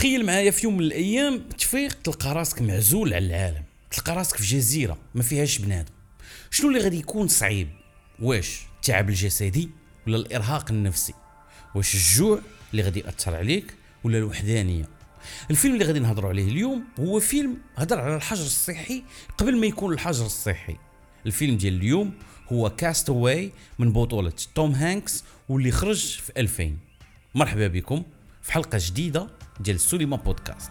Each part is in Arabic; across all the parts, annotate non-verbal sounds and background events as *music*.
تخيل معايا في يوم من الأيام تفيق تلقى راسك معزول على العالم تلقى راسك في جزيرة ما فيهاش بنادم. شنو اللي غادي يكون صعيب؟ واش التعب الجسدي ولا الإرهاق النفسي؟ واش الجوع اللي غادي يأثر عليك ولا الوحدانية؟ الفيلم اللي غادي نهضروا عليه اليوم هو فيلم هضر على الحجر الصحي قبل ما يكون الحجر الصحي. الفيلم ديال اليوم هو كاستاوي من بطولة توم هانكس واللي خرج في 2000 مرحبا بكم في حلقة جديدة ديال السوليما بودكاست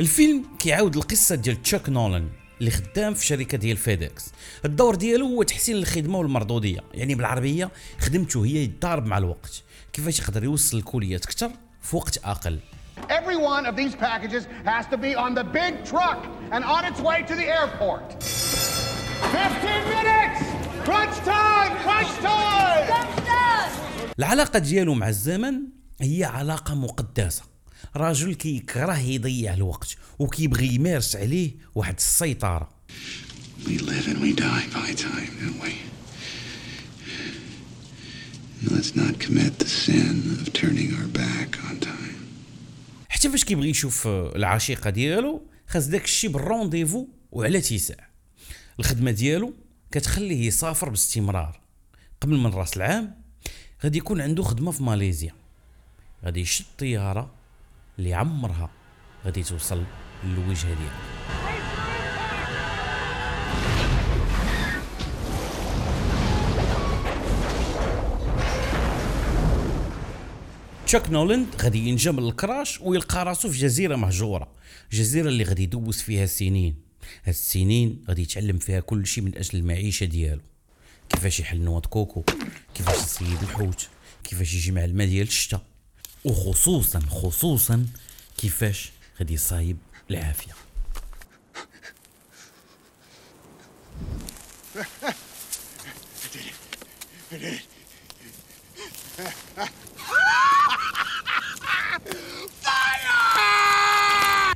الفيلم كيعاود القصة ديال تشاك نولان اللي خدام في شركة ديال فيدكس الدور ديالو هو تحسين الخدمة والمردودية يعني بالعربية خدمته هي يتضارب مع الوقت. كيفاش يقدر يوصل الكوليات أكثر في وقت أقل؟ Every one of these packages has to be on the big truck and on its way to the airport. 15 minutes! Crunch time! Crunch time! العلاقة ديالو مع الزمن هي علاقة مقدسة راجل كيكره يضيع الوقت وكيبغي يمارس عليه واحد السيطرة We live and we die by time, don't we? Let's not commit the sin of turning our back on time. حتى فاش كيبغي يشوف العشيقة ديالو خاص داك الشي بالرونديفو وعلى تيساع الخدمة ديالو كتخليه يسافر باستمرار. قبل من رأس العام غادي يكون عنده خدمة في ماليزيا. غادي يشد طيارة اللي عمرها غادي توصل للوجهة ديالو. تشاك نولند غادي ينجم الكراش ويلقى راسو في جزيرة مهجورة. جزيرة اللي غادي يدوز فيها سنين. هاد السنين غادي يتعلم فيها كل شيء من أجل المعيشة ديالو. كيفاش يحل نواد كوكو كيفاش يصيد الحوت كيفاش يجمع الماء ديال الشتاء وخصوصا خصوصا كيفاش غادي يصايب العافية. *laughs*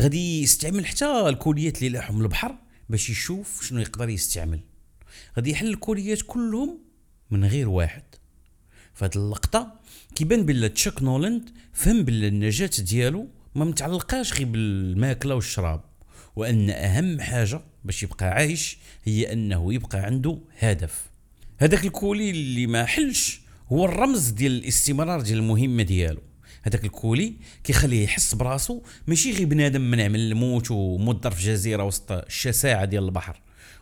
غادي يستعمل حتى الكوليات اللي لاحهم البحر باش يشوف شنو يقدر يستعمل. غادي يحل الكوليات كلهم من غير واحد. فهاد اللقطة كيبان بلا تشاك نولند فهم بلا النجاة ديالو ما متعلقاش غير بالماكلة والشراب وأن أهم حاجة باش يبقى عايش هي أنه يبقى عنده هدف. هذاك ال colis اللي ما حلش هو الرمز ديال الاستمرار ديال المهمة ديالو. هذاك ال colis كيخليه يحس براسو ماشي غير بنادم منع من الموت ومضر في جزيرة وسط الشساعه ديال البحر.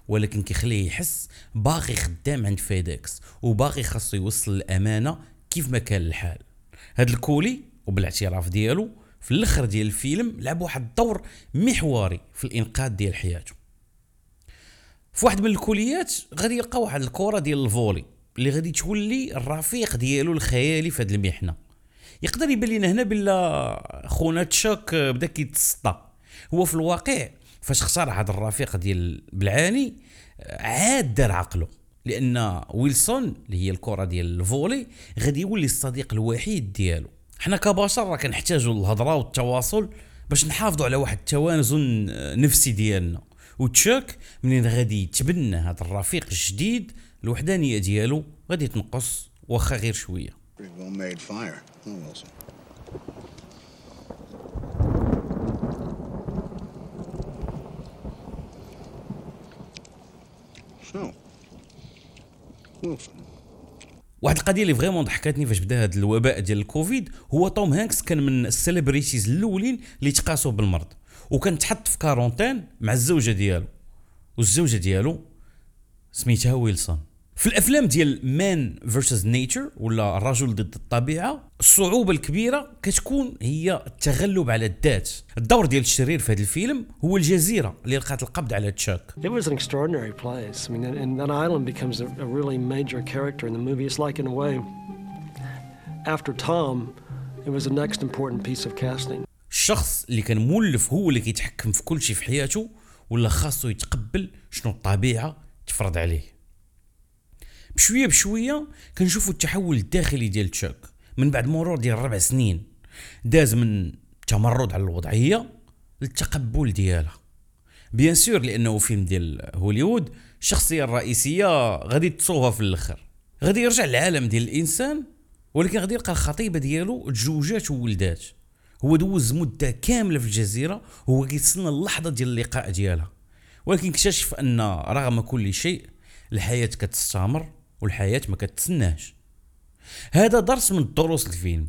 ولكن كيخليه يحس باقي خدام عند FedEx وباقي خاصو يوصل الأمانة كيف ما كان الحال. هذا ال colis وبالاعتراف ديالو في الأخر ديال الفيلم لعب واحد الدور محوري في الإنقاذ ديال حياته. في واحد من الكوليات غادي يلقى واحد الكرة ديال الفولي اللي غادي تولي الرفيق ديالو الخيالي في هذه المحنة. يقدر يبان لنا هنا بلا خونا تشاك بدا كيتسطى. هو في الواقع فاش خسر هذا الرفيق ديال بلعاني عاد دار عقله. لأن ويلسون اللي هي الكرة ديال الفولي غادي يولي الصديق الوحيد ديالو. حنا كبشر راه كنحتاجوا الهضره والتواصل باش نحافظوا على واحد التوازن نفسي ديالنا. وتشاك منين غادي يتبنى هذا الرفيق الجديد الوحدانية ديالو غادي تنقص واخا غير شوية. Pretty well made fire, huh, Wilson? So, Wilson, واحد القضية اللي vraiment ضحكتني فاش بدأ هذا الوباء ديال الكوفيد هو توم هانكس كان من ال celebrities الأولين اللي تقاسوا بالمرض. وكان تحط في quarantaine مع الزوجة ديالو. والزوجة ديالو سميتها ويلسون. في الأفلام ديال man versus nature ولا الرجل ضد الطبيعة الصعوبة الكبيرة كتكون هي التغلب على الذات الدور ديال الشرير في هذا الفيلم هو الجزيرة اللي لقات القبض على تشاك It was an extraordinary place. I mean, and, that island becomes a, a really major character in the movie. It's like, in a way, after Tom, it was the next important piece of casting. الشخص اللي كان مولف هو اللي كيتحكم في كل شيء في حياته ولا خاصو يتقبل شنو الطبيعة تفرض عليه بشوية بشوية كنشوفوا التحول الداخلي ديال تشاك من بعد مرور ديال ربع سنين داز من تمرد على الوضعية للتقبل ديالها. bien sûr لأنه فيلم ديال هوليوود الشخصية الرئيسية غادي تصوفها في الآخر. غادي يرجع للعالم ديال الإنسان ولكن غادي يلقى الخطيبة ديالو تزوجات وولدات. هو دوز مدة كاملة في الجزيرة وهو كيتسنى اللحظة ديال اللقاء ديالها. ولكن اكتشف أن رغم كل شيء الحياة كتستمر. والحياة ما كتسناش. هذا درس من دروس الفيلم.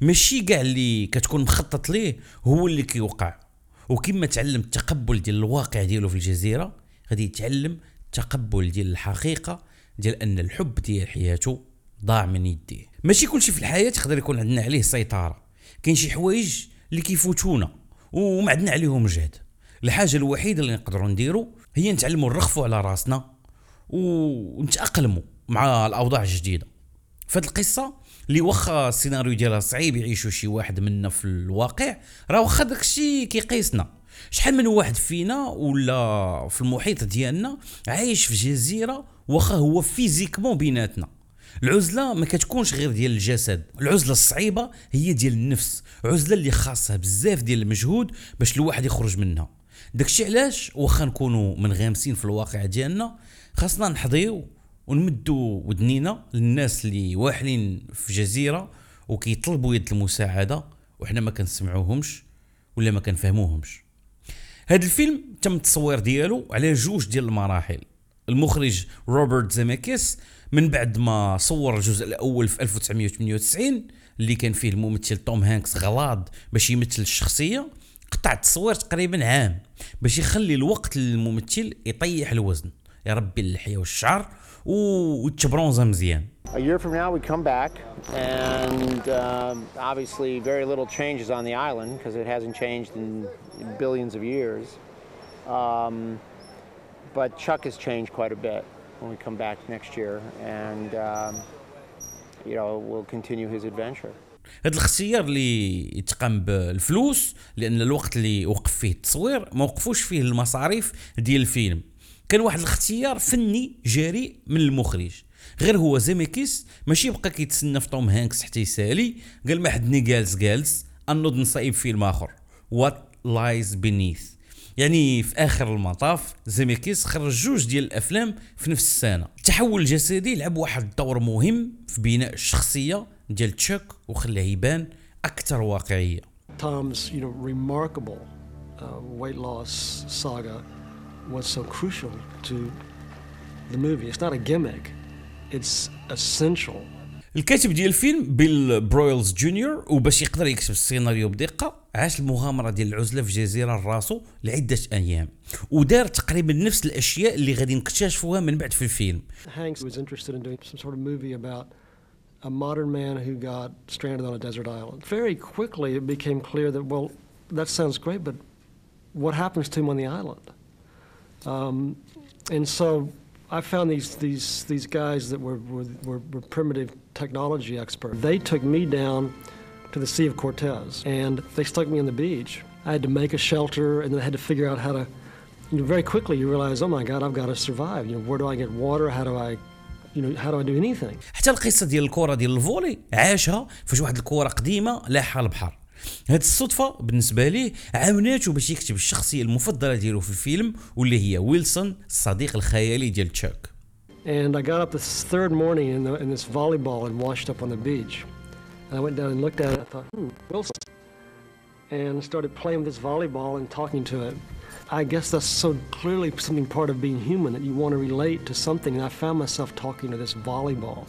ماشي كاع اللي كتكون مخطط ليه هو اللي كيوقع. وكما تعلم التقبل ديال الواقع ديالو في الجزيرة غادي يتعلم التقبل ديال الحقيقة ديال أن الحب ديال حياته ضاع من يديه. ماشي كلشي في الحياة يقدر يكون عندنا عليه سيطرة. كاين شي حوايج اللي كيفوتونا وما عندنا عليهم جهد. الحاجة الوحيدة اللي نقدروا نديرو هي نتعلموا نرخفوا على راسنا ونتاقلموا مع الأوضاع الجديدة. فهاد القصة اللي واخا السيناريو ديالها صعيب يعيشوا شي واحد منا في الواقع راه واخا داكشي كيقيسنا. شحال من واحد فينا ولا في المحيط ديالنا عايش في جزيرة واخا هو فيزيكمون بيناتنا. العزلة ما كتكونش غير ديال الجسد. العزلة الصعيبة هي ديال النفس. عزلة اللي خاصها بزاف ديال المجهود باش الواحد يخرج منها. داكشي علاش واخا نكونوا منغمسين في الواقع ديالنا خاصنا نحظيو ونمدوا ودنينا للناس اللي واحلين في جزيره وكيطلبوا يد المساعدة وحنا ما كنسمعوهمش ولا ما كنفهموهمش. هذا الفيلم تم التصوير ديالو على جوج ديال المراحل. المخرج روبرت زيميكيس من بعد ما صور الجزء الأول في 1998 اللي كان فيه الممثل توم هانكس غلاض باش يمثل الشخصية قطع التصوير تقريبا عام باش يخلي الوقت للممثل يطيح الوزن. يربي اللحية والشعر وتبرونزا مزيان A year from now, we come back, and um, obviously, very little changes on the island because it hasn't changed in billions of years. Um, but Chuck has changed quite a bit when we come back next year, and um, you know we'll continue his adventure. هذا الاختيار اللي يتقام بالفلوس لأن الوقت اللي وقف فيه التصوير ما وقفوش فيه المصاريف ديال الفيلم كان واحد الاختيار فني جريء من المخرج. غير هو زيميكيس ماشي بقى كيتسنى في توم هانكس حتى يسالي قال ما حدني جالس جالس انوض نصايب فيلم آخر. What Lies Beneath يعني في آخر المطاف زيميكيس خرج جوج ديال الأفلام في نفس السنة. التحول الجسدي لعب واحد الدور مهم في بناء الشخصية ديال تشاك وخلاه يبان أكثر واقعية. Tom's, know, remarkable uh, weight loss saga. was so crucial to the movie. It's not a gimmick; it's essential. الكاتب ديال الفيلم بيل برويلز جونيور وباش يقدر يكتب السيناريو بدقه عاش المغامره ديال العزله في جزيره راسو لعده ايام ودار تقريبا نفس الاشياء اللي غادي نكتشفوها من بعد في الفيلم Hanks was interested in doing some sort of movie about a modern man who got stranded on a desert island. Very quickly, it became clear that, well, that sounds great, but what happens to him on the island? Um, and so I found these, these, these guys that were, were, were, were primitive technology experts. They took me down to the Sea of Cortez and they stuck me on the beach. I had to make a shelter and then I had to figure out how to, you know, very quickly you realize, oh my God, I've got to survive. You know, where do I get water? How do I, you know, how do I do anything? حتى القصه ديال الكره ديال الفولي عاشها فاش واحد الكره قديمه لاحها البحر هاد الصدفة بالنسبة ليه عاوناتو باش يكتب الشخصية المفضلة ديالو في الفيلم واللي هي ويلسون الصديق الخيالي ديال تشاك And I got up this third morning in, the, in this volleyball and washed up on the beach. And I went down and looked at it. I thought, hmm, Wilson. And started playing with this volleyball and talking to it. I guess that's so clearly something part of being human that you want to relate to something. And I found myself talking to this volleyball.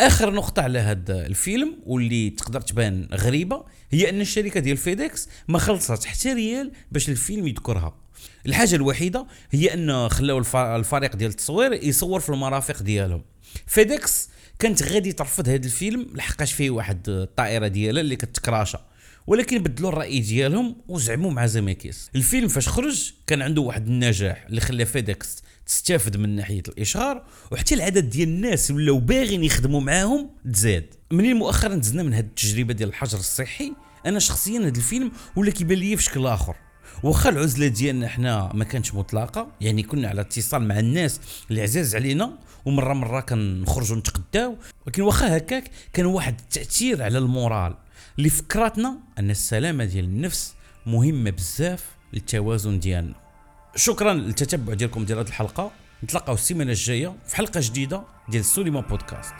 آخر نقطة على هذا الفيلم واللي تقدر تبان غريبة هي أن الشركة ديال فيديكس ما خلصت حتى ريال باش الفيلم يذكرها. الحاجة الوحيدة هي أن خلاو الف- الفريق ديال التصوير يصور في المرافق ديالهم. فيديكس كانت غادي ترفض هذا الفيلم لحقاش فيه واحد الطائرة ديالها اللي كتكراشا ولكن بدلوا الرأي ديالهم وزعموا مع زيميكيس الفيلم فاش خرج كان عنده واحد النجاح اللي خلى فيديكس تستافد من ناحية الإشهار وحتى العدد ديال الناس ولاو باغيين يخدموا معاهم تزاد. منين مؤخرا دزنا من هذه التجربة ديال الحجر الصحي؟ أنا شخصيا هذا الفيلم ولا كيبان لي في شكل آخر. واخا العزلة ديالنا حنا ما كانتش مطلقة يعني كنا على اتصال مع الناس اللي عزاز علينا ومرة مرة كنخرجوا نتقداو ولكن واخا هكاك كان واحد التأثير على المورال. اللي فكرتنا أن السلامة ديال النفس مهمة بزاف للتوازن ديالنا. شكرا للتتبع ديالكم ديال هذه الحلقة. نتلاقاو السيمانة الجاية في حلقة جديدة ديال السينما بودكاست.